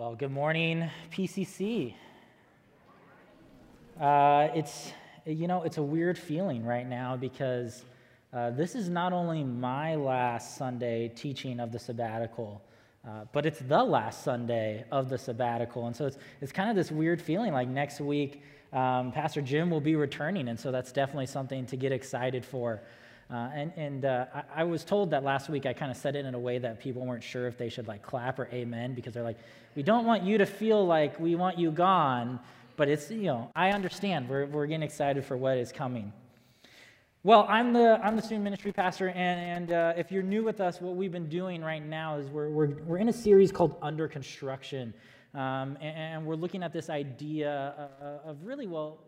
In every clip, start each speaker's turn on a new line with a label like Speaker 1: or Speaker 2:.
Speaker 1: Well, good morning, PCC. Uh, it's, you know, it's a weird feeling right now because uh, this is not only my last Sunday teaching of the sabbatical, uh, but it's the last Sunday of the sabbatical. And so it's, it's kind of this weird feeling like next week, um, Pastor Jim will be returning. And so that's definitely something to get excited for. Uh, and and uh, I, I, was told that last week I kind of said it in a way that people weren't sure if they should like clap or amen because they're like, we don't want you to feel like we want you gone, but it's, you know, I understand. We're, we're getting excited for what is coming. Well, I'm the, I'm the student ministry pastor, and, and uh, if you're new with us, what we've been doing right now is we're, we're, we're in a series called Under Construction. Um, and, and, we're looking at this idea of, of really, well,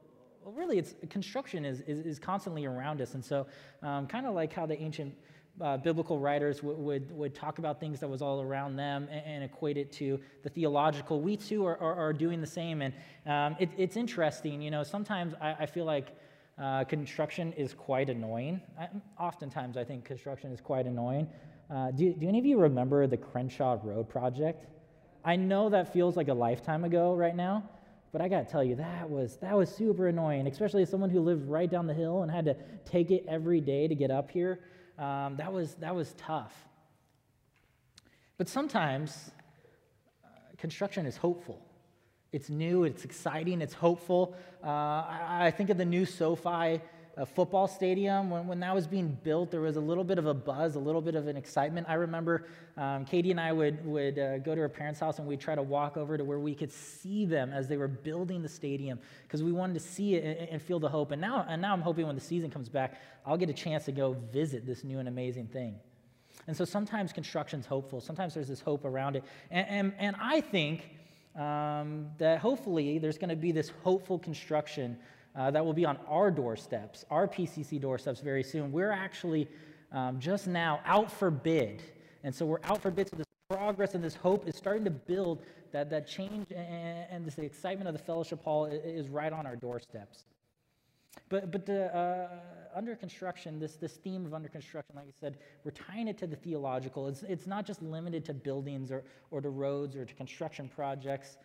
Speaker 1: well, really, it's construction is, is, is constantly around us. And so, um, kind of like how the ancient uh, biblical writers would, would talk about things that was all around them and, and equate it to the theological, we too are, are, are doing the same. And um, it, it's interesting, you know, sometimes I, I feel like uh, construction is quite annoying. I, oftentimes, I think construction is quite annoying. Uh, do, do any of you remember the Crenshaw Road project? I know that feels like a lifetime ago right now, but I got to tell you, that was, that was super annoying, especially as someone who lived right down the hill and had to take it every day to get up here. Um, that, was, that was tough. But sometimes uh, construction is hopeful. It's new, it's exciting, it's hopeful. Uh, I, I, think of the new SoFi a football stadium. When, when that was being built, there was a little bit of a buzz, a little bit of an excitement. I remember um, Katie and I would, would uh, go to her parents' house and we'd try to walk over to where we could see them as they were building the stadium because we wanted to see it and, and, feel the hope. And now, and now I'm hoping when the season comes back, I'll get a chance to go visit this new and amazing thing. And so sometimes construction's hopeful. Sometimes there's this hope around it. And, and, and I think um, that hopefully there's going to be this hopeful construction uh, that will be on our doorsteps, our PCC doorsteps very soon. We're actually um, just now out for bid. And so we're out for bid. So this progress and this hope is starting to build that, that change and, and this excitement of the fellowship hall is right on our doorsteps. But, but the, uh, under construction, this, this theme of under construction, like I said, we're tying it to the theological. It's, it's not just limited to buildings or, or to roads or to construction projects.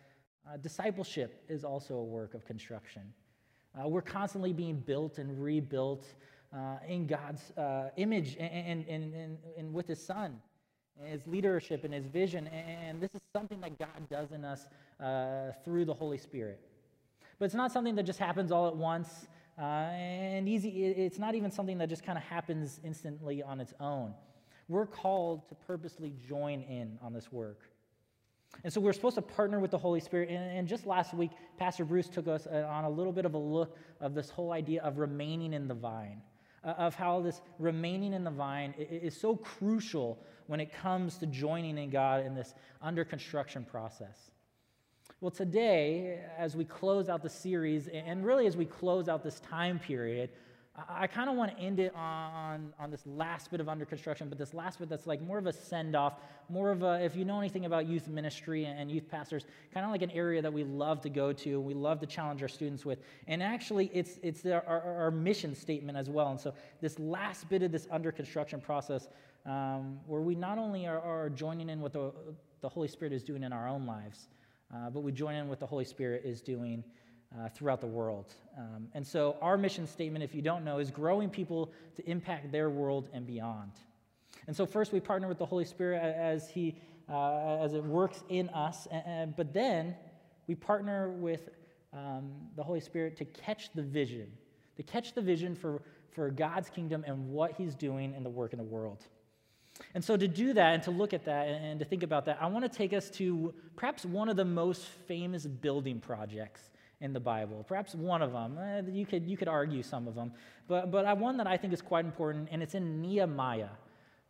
Speaker 1: Uh, discipleship is also a work of construction. Uh, we're constantly being built and rebuilt uh, in God's uh, image and, and, and, and, with His Son, His leadership and His vision. And this is something that God does in us uh, through the Holy Spirit. But it's not something that just happens all at once. Uh, and easy, it's not even something that just kind of happens instantly on its own. We're called to purposely join in on this work. And so we're supposed to partner with the Holy Spirit. And, just last week, Pastor Bruce took us uh, on a little bit of a look of this whole idea of remaining in the vine, uh, of how this remaining in the vine is so crucial when it comes to joining in God in this under construction process. Well, today, as we close out the series, and really as we close out this time period, I kind of want to end it on, on this last bit of under construction, but this last bit that's like more of a send off, more of a, if you know anything about youth ministry and youth pastors, kind of like an area that we love to go to, we love to challenge our students with. And actually, it's, it's our, our, our mission statement as well. And so, this last bit of this under construction process, um, where we not only are, are, joining in what the, the Holy Spirit is doing in our own lives, uh, but we join in what the Holy Spirit is doing uh, throughout the world. Um, and so, our mission statement, if you don't know, is growing people to impact their world and beyond. And so, first, we partner with the Holy Spirit as He uh, as it works in us, and, and, but then we partner with um, the Holy Spirit to catch the vision, to catch the vision for, for God's kingdom and what He's doing in the work in the world. And so, to do that and to look at that and to think about that, I want to take us to perhaps one of the most famous building projects in the Bible. Perhaps one of them. Eh, you, could, you could argue some of them. But, but one that I think is quite important, and it's in Nehemiah.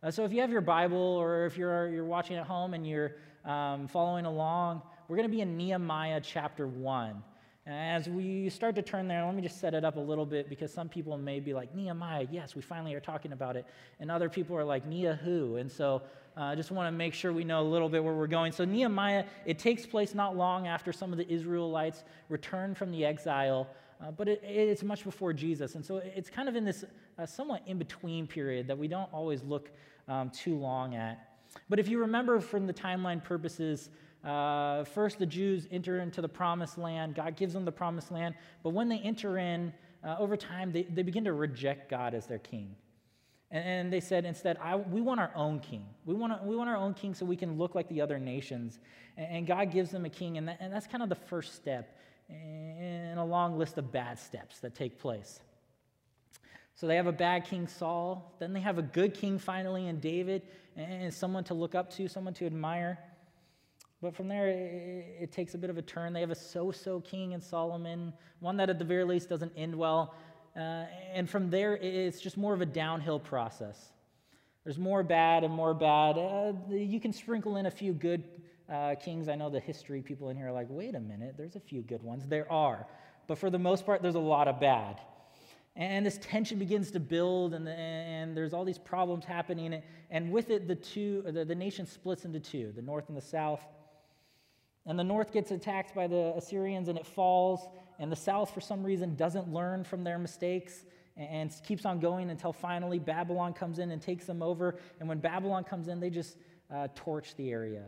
Speaker 1: Uh, so if you have your Bible or if you're, you're watching at home and you're um, following along, we're going to be in Nehemiah chapter 1. As we start to turn there, let me just set it up a little bit because some people may be like, Nehemiah, yes, we finally are talking about it. And other people are like, Nehemiah who? And so I uh, just want to make sure we know a little bit where we're going. So, Nehemiah, it takes place not long after some of the Israelites return from the exile, uh, but it, it's much before Jesus. And so, it's kind of in this uh, somewhat in between period that we don't always look um, too long at. But if you remember from the timeline purposes, uh, first the Jews enter into the promised land. God gives them the promised land. But when they enter in, uh, over time, they, they begin to reject God as their king. And, and they said instead, we want our own king. We want, we want our own king so we can look like the other nations. And, and God gives them a king, and, that, and that's kind of the first step in a long list of bad steps that take place. So they have a bad king Saul, then they have a good king finally in David, and someone to look up to, someone to admire. But from there, it, it takes a bit of a turn. They have a so so king in Solomon, one that at the very least doesn't end well. Uh, and from there, it's just more of a downhill process. There's more bad and more bad. Uh, you can sprinkle in a few good uh, kings. I know the history people in here are like, wait a minute, there's a few good ones. There are. But for the most part, there's a lot of bad. And this tension begins to build, and, and there's all these problems happening. And with it, the, two, the, the nation splits into two the north and the south. And the north gets attacked by the Assyrians and it falls. And the south, for some reason, doesn't learn from their mistakes and keeps on going until finally Babylon comes in and takes them over. And when Babylon comes in, they just uh, torch the area.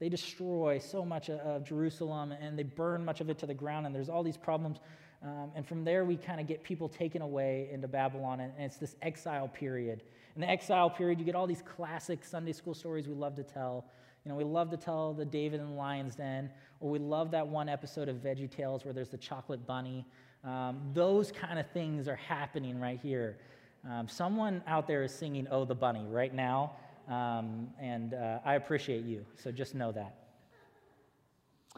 Speaker 1: They destroy so much of Jerusalem and they burn much of it to the ground. And there's all these problems um, and from there, we kind of get people taken away into Babylon, and, and it's this exile period. In the exile period, you get all these classic Sunday school stories we love to tell. You know, we love to tell the David and the Lion's Den, or we love that one episode of Veggie Tales where there's the chocolate bunny. Um, those kind of things are happening right here. Um, someone out there is singing Oh the Bunny right now, um, and uh, I appreciate you, so just know that.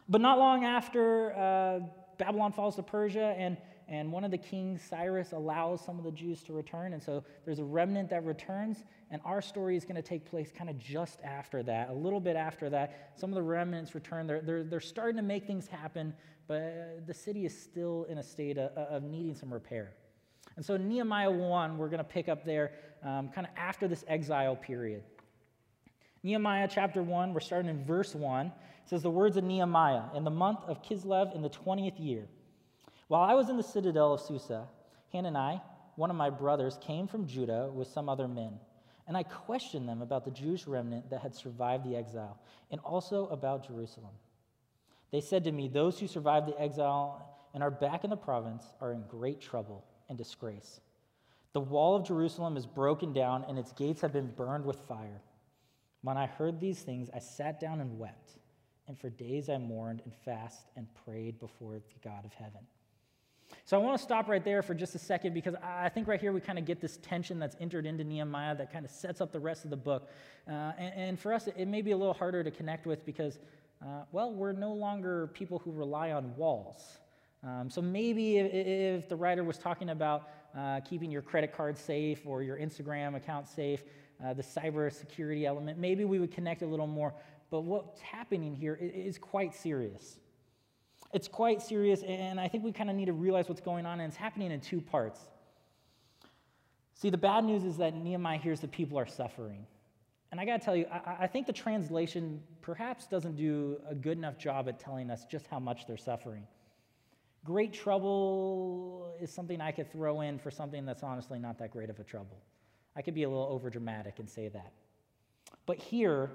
Speaker 1: But not long after, uh, Babylon falls to Persia, and, and one of the kings, Cyrus, allows some of the Jews to return. And so there's a remnant that returns, and our story is going to take place kind of just after that, a little bit after that. Some of the remnants return. They're, they're, they're starting to make things happen, but the city is still in a state of, of needing some repair. And so, Nehemiah 1, we're going to pick up there um, kind of after this exile period. Nehemiah chapter 1, we're starting in verse 1. It says, The words of Nehemiah in the month of Kislev in the 20th year. While I was in the citadel of Susa, Hanani, one of my brothers, came from Judah with some other men. And I questioned them about the Jewish remnant that had survived the exile, and also about Jerusalem. They said to me, Those who survived the exile and are back in the province are in great trouble and disgrace. The wall of Jerusalem is broken down, and its gates have been burned with fire. When I heard these things, I sat down and wept. And for days I mourned and fasted and prayed before the God of heaven. So I want to stop right there for just a second because I think right here we kind of get this tension that's entered into Nehemiah that kind of sets up the rest of the book. Uh, and, and, for us, it may be a little harder to connect with because, uh, well, we're no longer people who rely on walls. Um, so maybe if, if, the writer was talking about uh, keeping your credit card safe or your Instagram account safe, uh, the cyber security element, maybe we would connect a little more. But what's happening here is quite serious. It's quite serious, and I think we kind of need to realize what's going on, and it's happening in two parts. See, the bad news is that Nehemiah hears that people are suffering. And I got to tell you, I, I, think the translation perhaps doesn't do a good enough job at telling us just how much they're suffering. Great trouble is something I could throw in for something that's honestly not that great of a trouble. I could be a little overdramatic and say that. But here,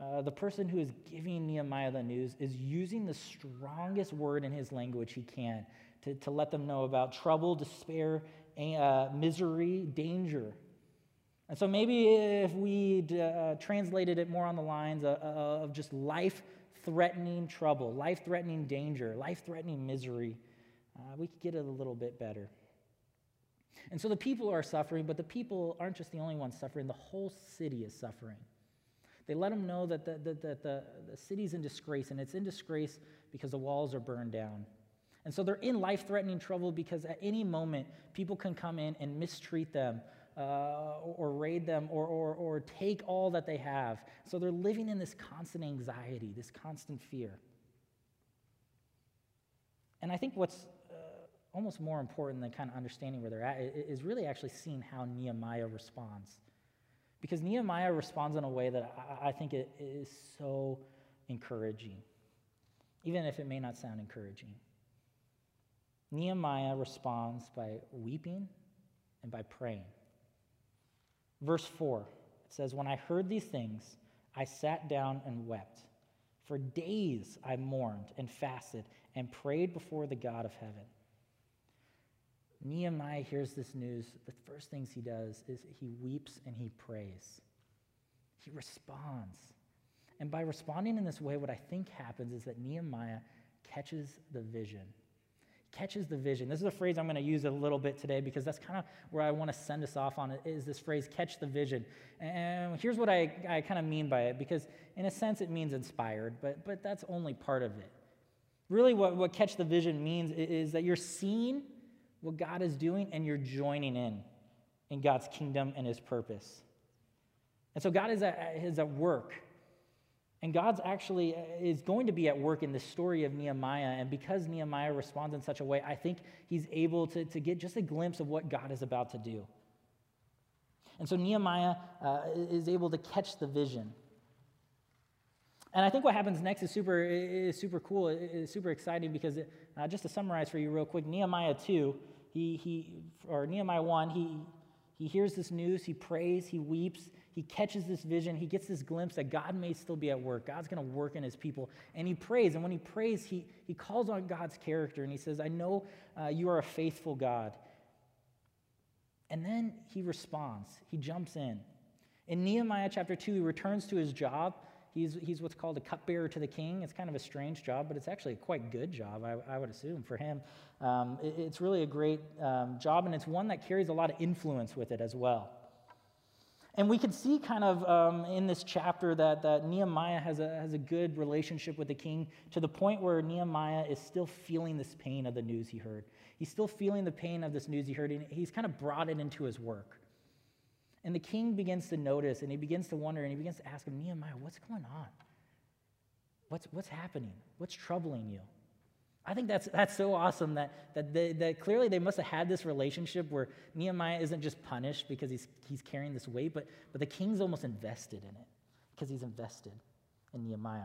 Speaker 1: uh, the person who is giving Nehemiah the news is using the strongest word in his language he can to, to let them know about trouble, despair, uh, misery, danger. And so maybe if we uh, translated it more on the lines of, of just life threatening trouble, life threatening danger, life threatening misery, uh, we could get it a little bit better. And so the people are suffering, but the people aren't just the only ones suffering, the whole city is suffering. They let them know that the, the, the, the, city's in disgrace, and it's in disgrace because the walls are burned down. And so they're in life threatening trouble because at any moment, people can come in and mistreat them uh, or, or, raid them or, or, or take all that they have. So they're living in this constant anxiety, this constant fear. And I think what's almost more important than kind of understanding where they're at is really actually seeing how Nehemiah responds. Because Nehemiah responds in a way that I think it is so encouraging, even if it may not sound encouraging. Nehemiah responds by weeping and by praying. Verse 4 it says, When I heard these things, I sat down and wept. For days I mourned and fasted and prayed before the God of heaven. Nehemiah hears this news. The first things he does is he weeps and he prays. He responds. And by responding in this way, what I think happens is that Nehemiah catches the vision catches the vision. This is a phrase I'm going to use a little bit today because that's kind of where I want to send us off on it is this phrase, catch the vision. And here's what I, I kind of mean by it because, in a sense, it means inspired, but, but that's only part of it. Really, what, what catch the vision means is that you're seeing what God is doing and you're joining in in God's kingdom and his purpose. And so God is at, is at work and God's actually uh, is going to be at work in the story of Nehemiah. And because Nehemiah responds in such a way, I think he's able to, to get just a glimpse of what God is about to do. And so Nehemiah uh, is able to catch the vision. And I think what happens next is super, is super cool, is super exciting because, it, uh, just to summarize for you real quick, Nehemiah 2, he, he, or Nehemiah 1, he, he hears this news, he prays, he weeps, he catches this vision, he gets this glimpse that God may still be at work. God's going to work in his people. And he prays. And when he prays, he, he calls on God's character and he says, I know uh, you are a faithful God. And then he responds, he jumps in. In Nehemiah chapter 2, he returns to his job He's, he's what's called a cupbearer to the king. It's kind of a strange job, but it's actually a quite good job, I, I would assume, for him. Um, it, it's really a great um, job, and it's one that carries a lot of influence with it as well. And we can see kind of um, in this chapter that, that Nehemiah has a, has a good relationship with the king to the point where Nehemiah is still feeling this pain of the news he heard. He's still feeling the pain of this news he heard, and he's kind of brought it into his work. And the king begins to notice and he begins to wonder and he begins to ask him, Nehemiah, what's going on? What's, what's happening? What's troubling you? I think that's, that's so awesome that, that, they, that clearly they must have had this relationship where Nehemiah isn't just punished because he's, he's carrying this weight, but, but the king's almost invested in it because he's invested in Nehemiah.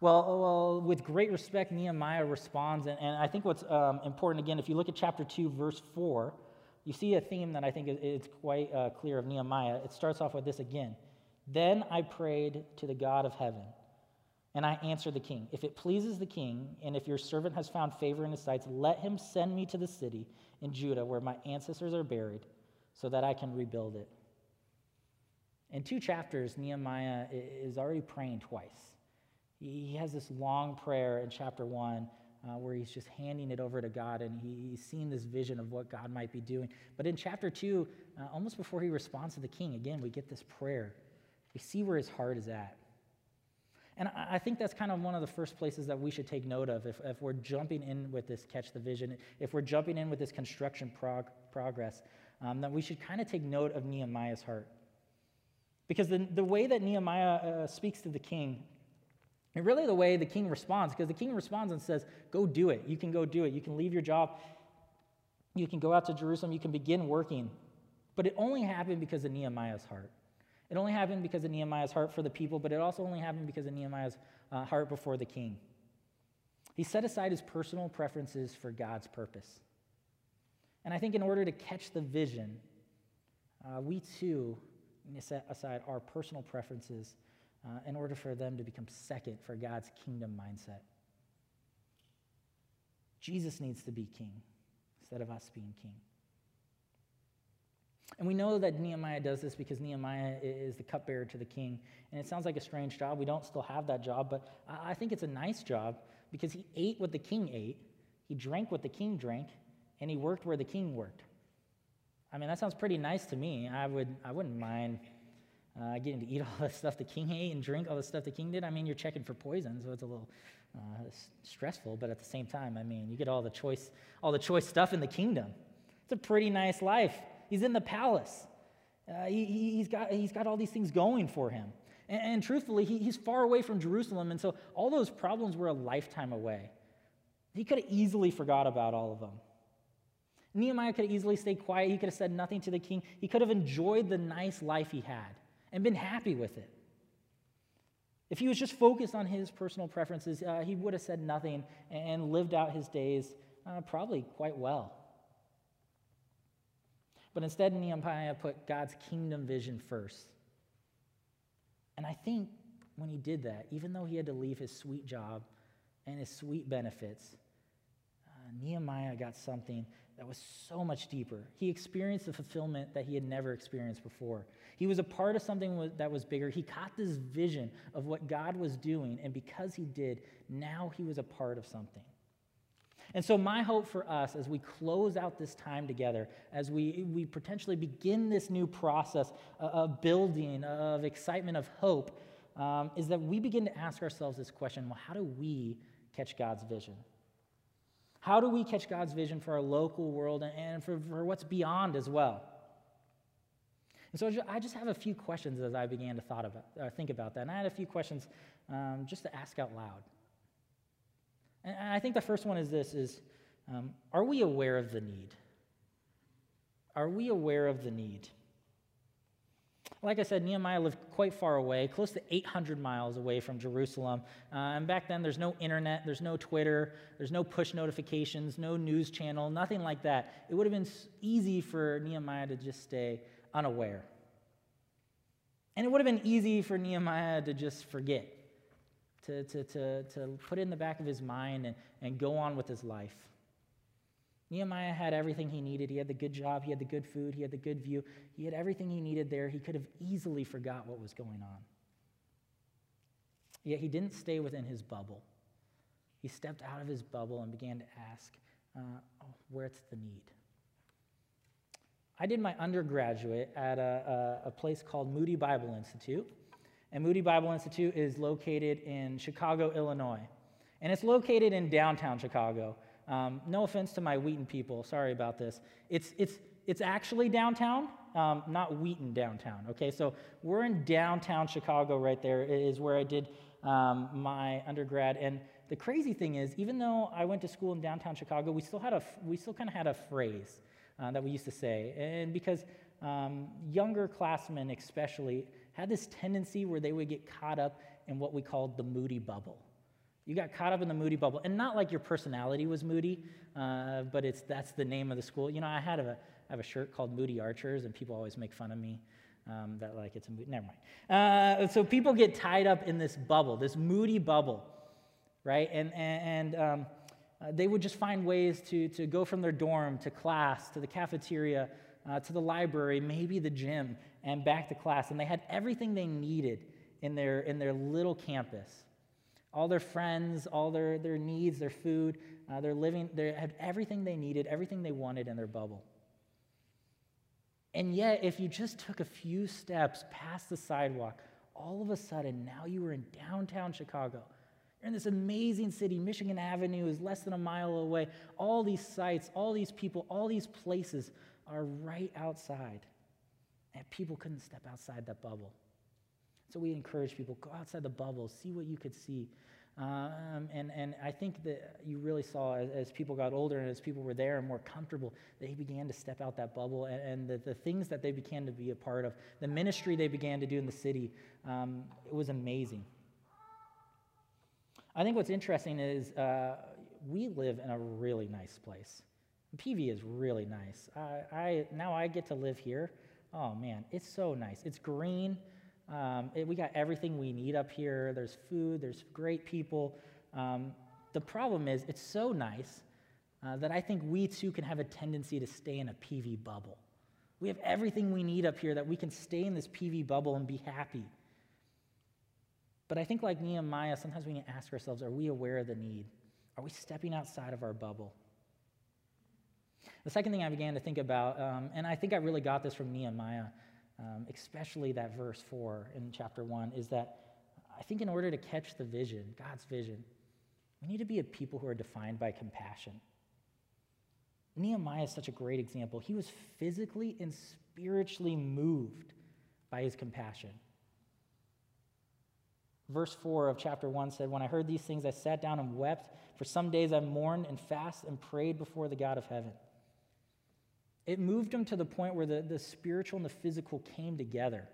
Speaker 1: Well, well, with great respect, Nehemiah responds. And, and I think what's um, important, again, if you look at chapter 2, verse 4, you see a theme that I think is quite uh, clear of Nehemiah. It starts off with this again. Then I prayed to the God of heaven, and I answered the king. If it pleases the king, and if your servant has found favor in his sight, let him send me to the city in Judah where my ancestors are buried, so that I can rebuild it. In two chapters, Nehemiah is already praying twice. He has this long prayer in chapter one uh, where he's just handing it over to God and he, he's seeing this vision of what God might be doing. But in chapter 2, uh, almost before he responds to the king, again, we get this prayer. We see where his heart is at. And I, I think that's kind of one of the first places that we should take note of if, if we're jumping in with this catch the vision, if we're jumping in with this construction prog- progress, um, that we should kind of take note of Nehemiah's heart. Because the, the way that Nehemiah uh, speaks to the king and really, the way the king responds, because the king responds and says, Go do it. You can go do it. You can leave your job. You can go out to Jerusalem. You can begin working. But it only happened because of Nehemiah's heart. It only happened because of Nehemiah's heart for the people, but it also only happened because of Nehemiah's uh, heart before the king. He set aside his personal preferences for God's purpose. And I think in order to catch the vision, uh, we too need to set aside our personal preferences uh, in order for them to become second for God's kingdom mindset. Jesus needs to be king instead of us being king. And we know that Nehemiah does this because Nehemiah is the cupbearer to the king. And it sounds like a strange job. We don't still have that job, but I think it's a nice job because he ate what the king ate, he drank what the king drank, and he worked where the king worked. I mean, that sounds pretty nice to me. I, would, I wouldn't mind uh, getting to eat all the stuff the king ate and drink all the stuff the king did. I mean, you're checking for poison, so it's a little uh, stressful, but at the same time, I mean, you get all the choice, all the choice stuff in the kingdom. It's a pretty nice life. He's in the palace. Uh, he, has got, he's got all these things going for him. And, and truthfully, he, he's far away from Jerusalem, and so all those problems were a lifetime away. He could have easily forgot about all of them. Nehemiah could have easily stayed quiet. He could have said nothing to the king. He could have enjoyed the nice life he had and been happy with it. If he was just focused on his personal preferences, uh, he would have said nothing and lived out his days uh, probably quite well. But instead, Nehemiah put God's kingdom vision first. And I think when he did that, even though he had to leave his sweet job and his sweet benefits, uh, Nehemiah got something that was so much deeper. He experienced the fulfillment that he had never experienced before. He was a part of something that was bigger. He caught this vision of what God was doing, and because he did, now he was a part of something. And so, my hope for us as we close out this time together, as we, we potentially begin this new process of building, of excitement, of hope, um, is that we begin to ask ourselves this question well, how do we catch God's vision? How do we catch God's vision for our local world and for, for what's beyond as well? And so I just have a few questions as I began to thought about, uh, think about that. And I had a few questions um, just to ask out loud. And I think the first one is this is um, are we aware of the need? Are we aware of the need? Like I said, Nehemiah lived quite far away, close to 800 miles away from Jerusalem. Uh, and back then, there's no internet, there's no Twitter, there's no push notifications, no news channel, nothing like that. It would have been easy for Nehemiah to just stay unaware. And it would have been easy for Nehemiah to just forget to, to, to, to put it in the back of his mind and, and go on with his life. Nehemiah had everything he needed. He had the good job, he had the good food, he had the good view, he had everything he needed there. He could have easily forgot what was going on. Yet he didn't stay within his bubble. He stepped out of his bubble and began to ask, uh, oh, where's the need? I did my undergraduate at a, a, a place called Moody Bible Institute. And Moody Bible Institute is located in Chicago, Illinois. And it's located in downtown Chicago. Um, no offense to my Wheaton people, sorry about this. It's, it's, it's actually downtown, um, not Wheaton downtown, okay? So we're in downtown Chicago right there, is where I did um, my undergrad. And the crazy thing is, even though I went to school in downtown Chicago, we still had a, we still kind of had a phrase uh, that we used to say. And because um, younger classmen, especially, had this tendency where they would get caught up in what we called the moody bubble. You got caught up in the moody bubble, and not like your personality was moody, uh, but it's that's the name of the school. You know, I had a I have a shirt called Moody Archers, and people always make fun of me um, that like it's a moody. Never mind. Uh, so people get tied up in this bubble, this moody bubble, right? And and, and um, uh, they would just find ways to to go from their dorm to class to the cafeteria uh, to the library, maybe the gym, and back to class. And they had everything they needed in their, in their little campus. All their friends, all their, their needs, their food, uh, their living, they had everything they needed, everything they wanted in their bubble. And yet, if you just took a few steps past the sidewalk, all of a sudden, now you were in downtown Chicago. You're in this amazing city. Michigan Avenue is less than a mile away. All these sites, all these people, all these places are right outside. And people couldn't step outside that bubble. So we encourage people go outside the bubble, see what you could see. Um, and, and I think that you really saw as, as, people got older and as people were there and more comfortable, they began to step out that bubble. And, and the, the things that they began to be a part of, the ministry they began to do in the city, um, it was amazing. I think what's interesting is uh, we live in a really nice place. PV is really nice. I, I, now I get to live here. Oh man, it's so nice. It's green. Um, it, we got everything we need up here. There's food. There's great people. Um, the problem is, it's so nice uh, that I think we too can have a tendency to stay in a PV bubble. We have everything we need up here that we can stay in this PV bubble and be happy. But I think, like Nehemiah, sometimes we need to ask ourselves are we aware of the need? Are we stepping outside of our bubble? The second thing I began to think about, um, and I think I really got this from Nehemiah, um, especially that verse 4 in chapter 1, is that I think in order to catch the vision, God's vision, we need to be a people who are defined by compassion. Nehemiah is such a great example. He was physically and spiritually moved by his compassion. Verse 4 of chapter 1 said, When I heard these things, I sat down and wept. For some days I mourned and fasted and prayed before the God of heaven. It moved him to the point where the, the spiritual and the physical came together.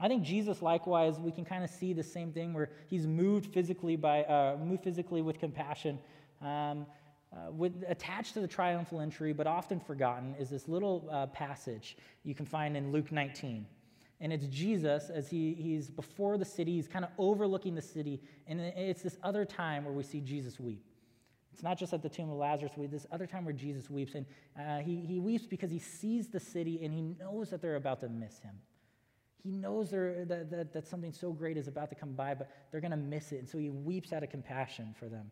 Speaker 1: I think Jesus, likewise, we can kind of see the same thing where he's moved physically by uh, moved physically with compassion. Um, uh, with, attached to the triumphal entry, but often forgotten, is this little uh, passage you can find in Luke 19. And it's Jesus as he, he's before the city, he's kind of overlooking the city. And it's this other time where we see Jesus weep. It's not just at the tomb of Lazarus, we this other time where Jesus weeps. And uh, he, he weeps because he sees the city and he knows that they're about to miss him. He knows that, that, that something so great is about to come by, but they're going to miss it. And so he weeps out of compassion for them.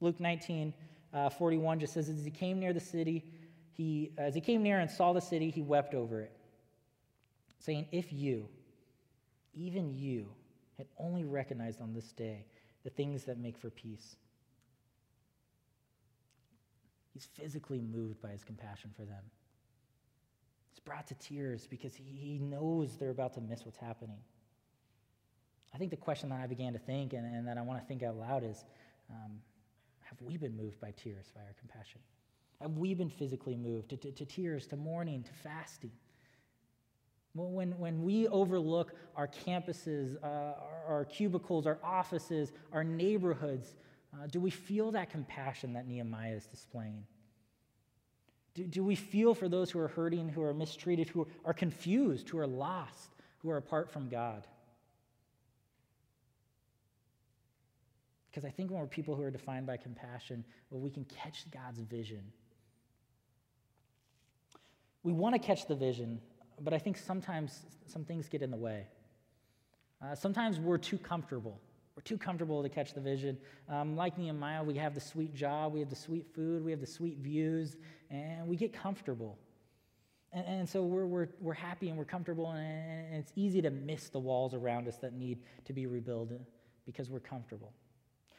Speaker 1: Luke 19, uh, 41 just says, As he came near the city, he, as he came near and saw the city, he wept over it, saying, If you, even you, had only recognized on this day the things that make for peace. He's physically moved by his compassion for them. He's brought to tears because he knows they're about to miss what's happening. I think the question that I began to think and, and that I want to think out loud is um, have we been moved by tears, by our compassion? Have we been physically moved to, to, to tears, to mourning, to fasting? When, when we overlook our campuses, uh, our, our, cubicles, our offices, our neighborhoods, uh, do we feel that compassion that Nehemiah is displaying? Do, do we feel for those who are hurting, who are mistreated, who are confused, who are lost, who are apart from God? Because I think when we're people who are defined by compassion, well, we can catch God's vision. We want to catch the vision, but I think sometimes some things get in the way. Uh, sometimes we're too comfortable. We're too comfortable to catch the vision. Um, like Nehemiah, we have the sweet job, we have the sweet food, we have the sweet views, and we get comfortable. And, and so we're, we're, we're happy and we're comfortable, and, and it's easy to miss the walls around us that need to be rebuilt because we're comfortable.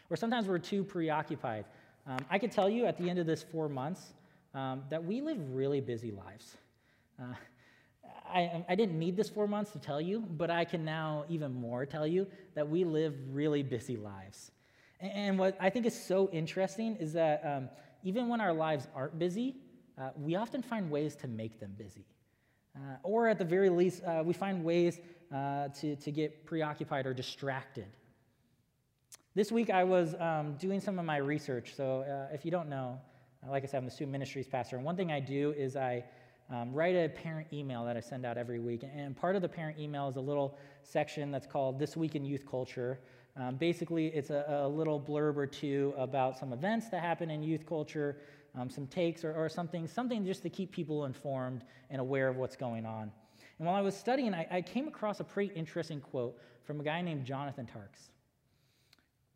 Speaker 1: Or sometimes we're too preoccupied. Um, I can tell you at the end of this four months um, that we live really busy lives. Uh, I, I didn't need this four months to tell you, but I can now even more tell you that we live really busy lives. And what I think is so interesting is that um, even when our lives aren't busy, uh, we often find ways to make them busy. Uh, or at the very least, uh, we find ways uh, to, to get preoccupied or distracted. This week, I was um, doing some of my research. So, uh, if you don't know, uh, like I said, I'm the student ministries pastor. And one thing I do is I um, write a parent email that I send out every week. And part of the parent email is a little section that's called This Week in Youth Culture. Um, basically, it's a, a, little blurb or two about some events that happen in youth culture, um, some takes or, or, something, something just to keep people informed and aware of what's going on. And while I was studying, I, I came across a pretty interesting quote from a guy named Jonathan Tjarks.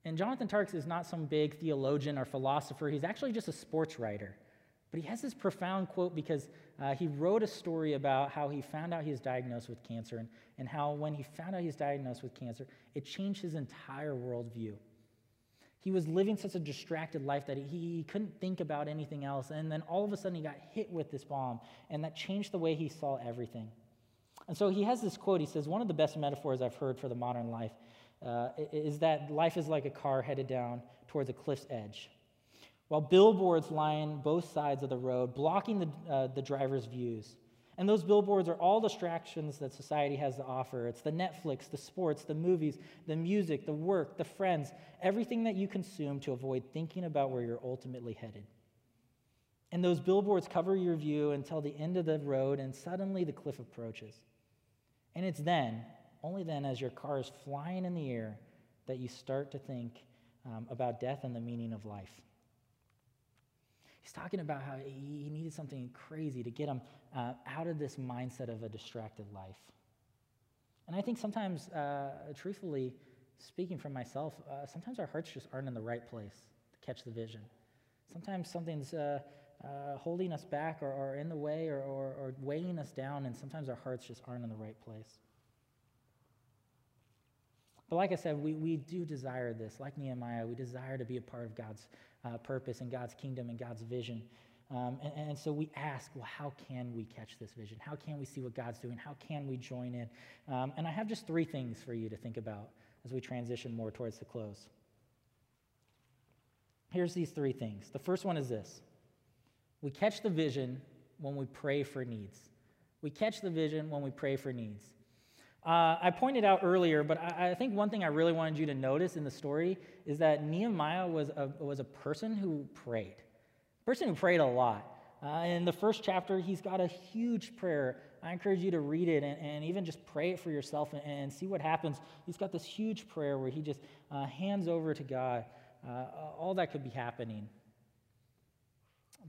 Speaker 1: And Jonathan Tjarks is not some big theologian or philosopher, he's actually just a sports writer. But he has this profound quote because uh, he wrote a story about how he found out he was diagnosed with cancer and, and how when he found out he was diagnosed with cancer, it changed his entire worldview. He was living such a distracted life that he, he couldn't think about anything else. And then all of a sudden he got hit with this bomb, and that changed the way he saw everything. And so he has this quote. He says, One of the best metaphors I've heard for the modern life uh, is that life is like a car headed down towards a cliff's edge while billboards line both sides of the road, blocking the, uh, the driver's views. And those billboards are all distractions that society has to offer. It's the Netflix, the sports, the movies, the music, the work, the friends, everything that you consume to avoid thinking about where you're ultimately headed. And those billboards cover your view until the end of the road, and suddenly the cliff approaches. And it's then, only then, as your car is flying in the air, that you start to think um, about death and the meaning of life. He's talking about how he needed something crazy to get him uh, out of this mindset of a distracted life. And I think sometimes, uh, truthfully, speaking for myself, uh, sometimes our hearts just aren't in the right place to catch the vision. Sometimes something's uh, uh, holding us back or, or, in the way or, or, or weighing us down, and sometimes our hearts just aren't in the right place. But like I said, we, we do desire this. Like Nehemiah, we desire to be a part of God's uh, purpose and God's kingdom and God's vision. Um, and, and, so we ask, well, how can we catch this vision? How can we see what God's doing? How can we join in? Um, and I have just three things for you to think about as we transition more towards the close. Here's these three things. The first one is this we catch the vision when we pray for needs. We catch the vision when we pray for needs. Uh, I pointed out earlier, but I, I, think one thing I really wanted you to notice in the story is that Nehemiah was a, was a person who prayed, a person who prayed a lot. Uh, in the first chapter, he's got a huge prayer. I encourage you to read it and, and even just pray it for yourself and, and, see what happens. He's got this huge prayer where he just uh, hands over to God uh, all that could be happening.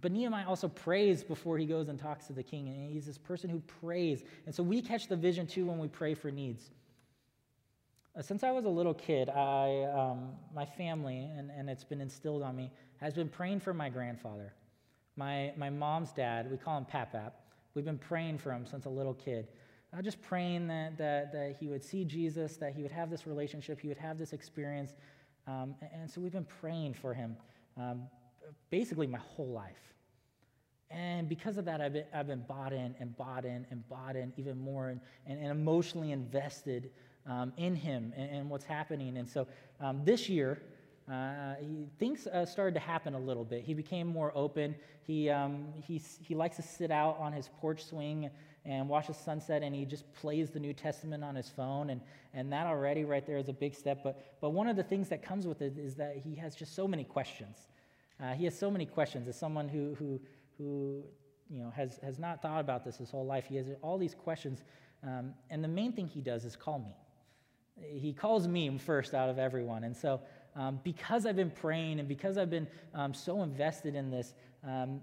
Speaker 1: But Nehemiah also prays before he goes and talks to the king, and he's this person who prays. And so we catch the vision too when we pray for needs. Uh, since I was a little kid, I, um, my family, and, and it's been instilled on me, has been praying for my grandfather. My, my mom's dad, we call him Pap Pap. We've been praying for him since a little kid. Uh, just praying that, that, that he would see Jesus, that he would have this relationship, he would have this experience. Um, and so we've been praying for him um, basically my whole life. And because of that, I've been, I've been bought in and bought in and bought in even more and, and, and emotionally invested um, in him and, and, what's happening. And so um, this year, uh, he, things uh, started to happen a little bit. He became more open. He, um, he, he likes to sit out on his porch swing and watch the sunset, and he just plays the New Testament on his phone. And, and that already, right there, is a big step. But, but one of the things that comes with it is that he has just so many questions. Uh, he has so many questions. As someone who, who, who you know, has, has not thought about this his whole life, he has all these questions. Um, and the main thing he does is call me he calls me first out of everyone. And so, um, because I've been praying and because I've been um, so invested in this, um,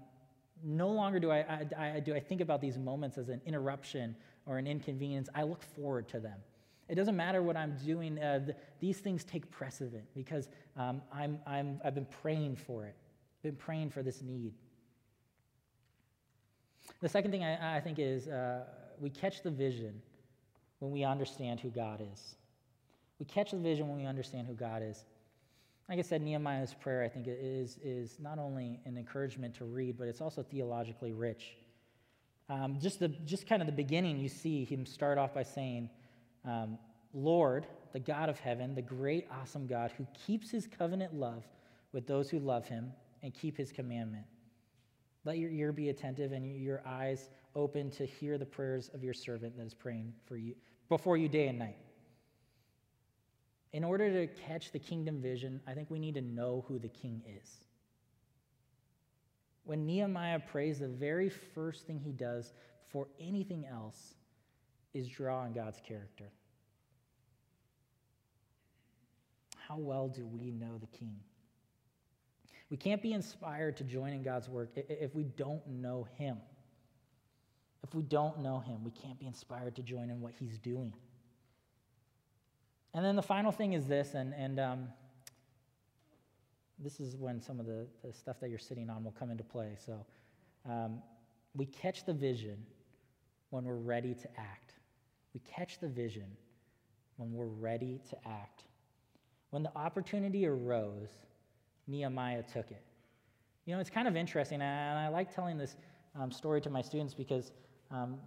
Speaker 1: no longer do I, I, I, do I think about these moments as an interruption or an inconvenience. I look forward to them. It doesn't matter what I'm doing, uh, th- these things take precedent because um, I'm, I'm, I've been praying for it, been praying for this need. The second thing I, I think is uh, we catch the vision when we understand who God is. We catch the vision when we understand who God is. Like I said, Nehemiah's prayer, I think, is, is not only an encouragement to read, but it's also theologically rich. Um, just, the, just kind of the beginning, you see him start off by saying, um, Lord, the God of heaven, the great, awesome God who keeps his covenant love with those who love him and keep his commandment. Let your ear be attentive and your eyes open to hear the prayers of your servant that is praying for you before you day and night. In order to catch the kingdom vision, I think we need to know who the king is. When Nehemiah prays, the very first thing he does before anything else is draw on God's character. How well do we know the king? We can't be inspired to join in God's work if we don't know him. If we don't know him, we can't be inspired to join in what he's doing. And then the final thing is this, and, and um, this is when some of the, the, stuff that you're sitting on will come into play. So um, we catch the vision when we're ready to act. We catch the vision when we're ready to act. When the opportunity arose, Nehemiah took it. You know, it's kind of interesting, and I like telling this um, story to my students because um,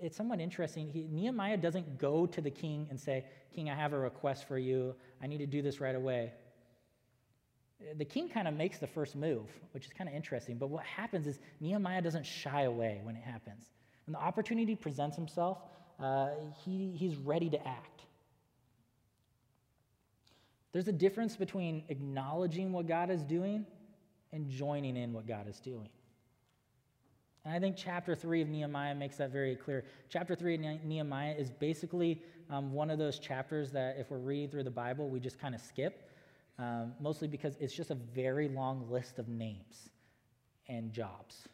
Speaker 1: it's somewhat interesting. He, Nehemiah doesn't go to the king and say, King, I have a request for you. I need to do this right away. The king kind of makes the first move, which is kind of interesting. But what happens is Nehemiah doesn't shy away when it happens. When the opportunity presents himself, uh, he, he's ready to act. There's a difference between acknowledging what God is doing and joining in what God is doing. And I think chapter 3 of Nehemiah makes that very clear. Chapter 3 of Nehemiah is basically um, one of those chapters that, if we're reading through the Bible, we just kind of skip, um, mostly because it's just a very long list of names and jobs.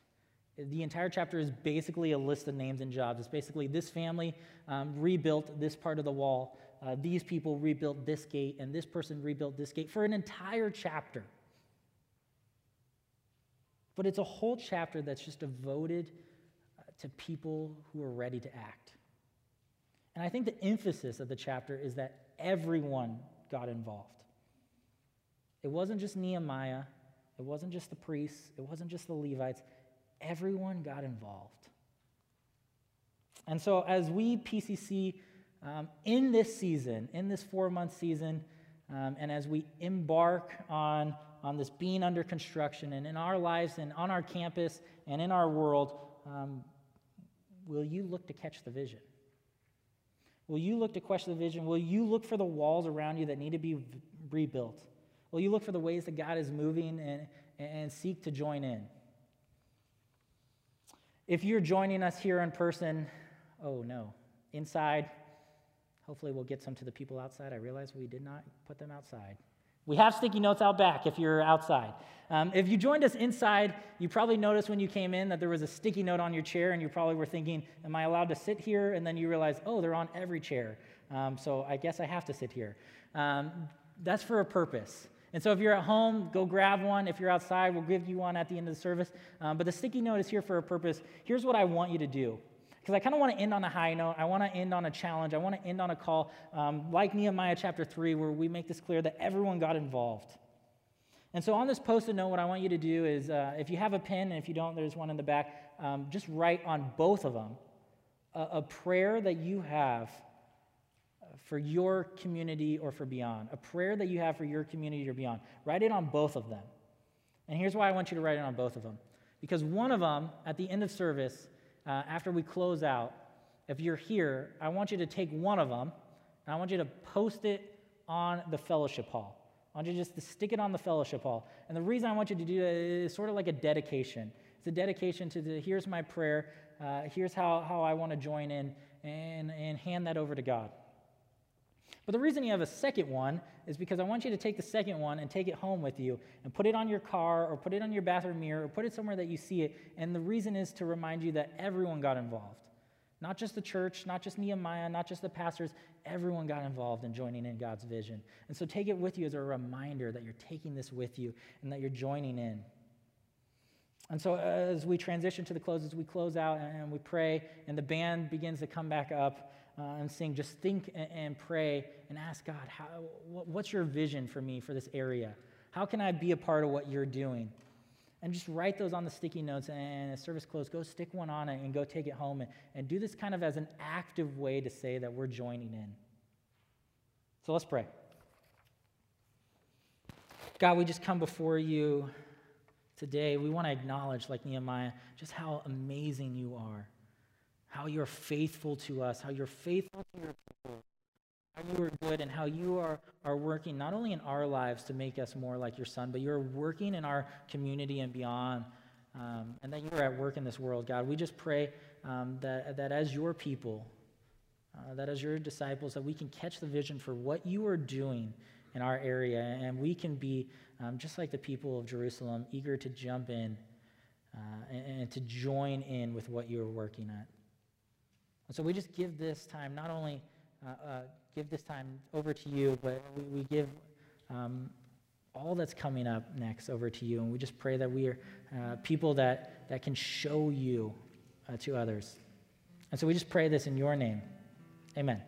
Speaker 1: The entire chapter is basically a list of names and jobs. It's basically this family um, rebuilt this part of the wall, uh, these people rebuilt this gate, and this person rebuilt this gate for an entire chapter. But it's a whole chapter that's just devoted uh, to people who are ready to act. And I think the emphasis of the chapter is that everyone got involved. It wasn't just Nehemiah, it wasn't just the priests, it wasn't just the Levites. Everyone got involved. And so, as we PCC um, in this season, in this four month season, um, and as we embark on on this being under construction and in our lives and on our campus and in our world, um, will you look to catch the vision? Will you look to question the vision? Will you look for the walls around you that need to be rebuilt? Will you look for the ways that God is moving and, and seek to join in? If you're joining us here in person, oh no, inside, hopefully we'll get some to the people outside. I realize we did not put them outside. We have sticky notes out back if you're outside. Um, if you joined us inside, you probably noticed when you came in that there was a sticky note on your chair, and you probably were thinking, Am I allowed to sit here? And then you realize, Oh, they're on every chair. Um, so I guess I have to sit here. Um, that's for a purpose. And so if you're at home, go grab one. If you're outside, we'll give you one at the end of the service. Um, but the sticky note is here for a purpose. Here's what I want you to do because I kind of want to end on a high note. I want to end on a challenge. I want to end on a call, um, like Nehemiah chapter 3, where we make this clear that everyone got involved. And so on this post it note, what I want you to do is uh, if you have a pen, and if you don't, there's one in the back, um, just write on both of them a, a prayer that you have for your community or for beyond. A prayer that you have for your community or beyond. Write it on both of them. And here's why I want you to write it on both of them. Because one of them, at the end of service, uh, after we close out, if you're here, I want you to take one of them and I want you to post it on the fellowship hall. I want you just to stick it on the fellowship hall. And the reason I want you to do that is sort of like a dedication. It's a dedication to the here's my prayer, uh, here's how, how I want to join in, and, and hand that over to God. But the reason you have a second one is because I want you to take the second one and take it home with you and put it on your car or put it on your bathroom mirror or put it somewhere that you see it. And the reason is to remind you that everyone got involved. Not just the church, not just Nehemiah, not just the pastors, everyone got involved in joining in God's vision. And so take it with you as a reminder that you're taking this with you and that you're joining in. And so uh, as we transition to the close, as we close out and we pray, and the band begins to come back up, uh, and sing, just think and, and, pray and ask God, how, what's your vision for me for this area? How can I be a part of what you're doing? And just write those on the sticky notes and as service close, go stick one on it and go take it home and, and do this kind of as an active way to say that we're joining in. So let's pray. God, we just come before you today. We want to acknowledge, like Nehemiah, just how amazing you are how you're faithful to us, how you're faithful to your people, how you are good, and how you are, are working not only in our lives to make us more like your son, but you're working in our community and beyond, um, and that you're at work in this world, God. We just pray um, that, that as your people, uh, that as your disciples, that we can catch the vision for what you are doing in our area, and we can be um, just like the people of Jerusalem, eager to jump in uh, and, and to join in with what you are working at. And so we just give this time, not only uh, uh, give this time over to you, but we, we give um, all that's coming up next over to you. And we just pray that we are uh, people that, that can show you uh, to others. And so we just pray this in your name. Amen.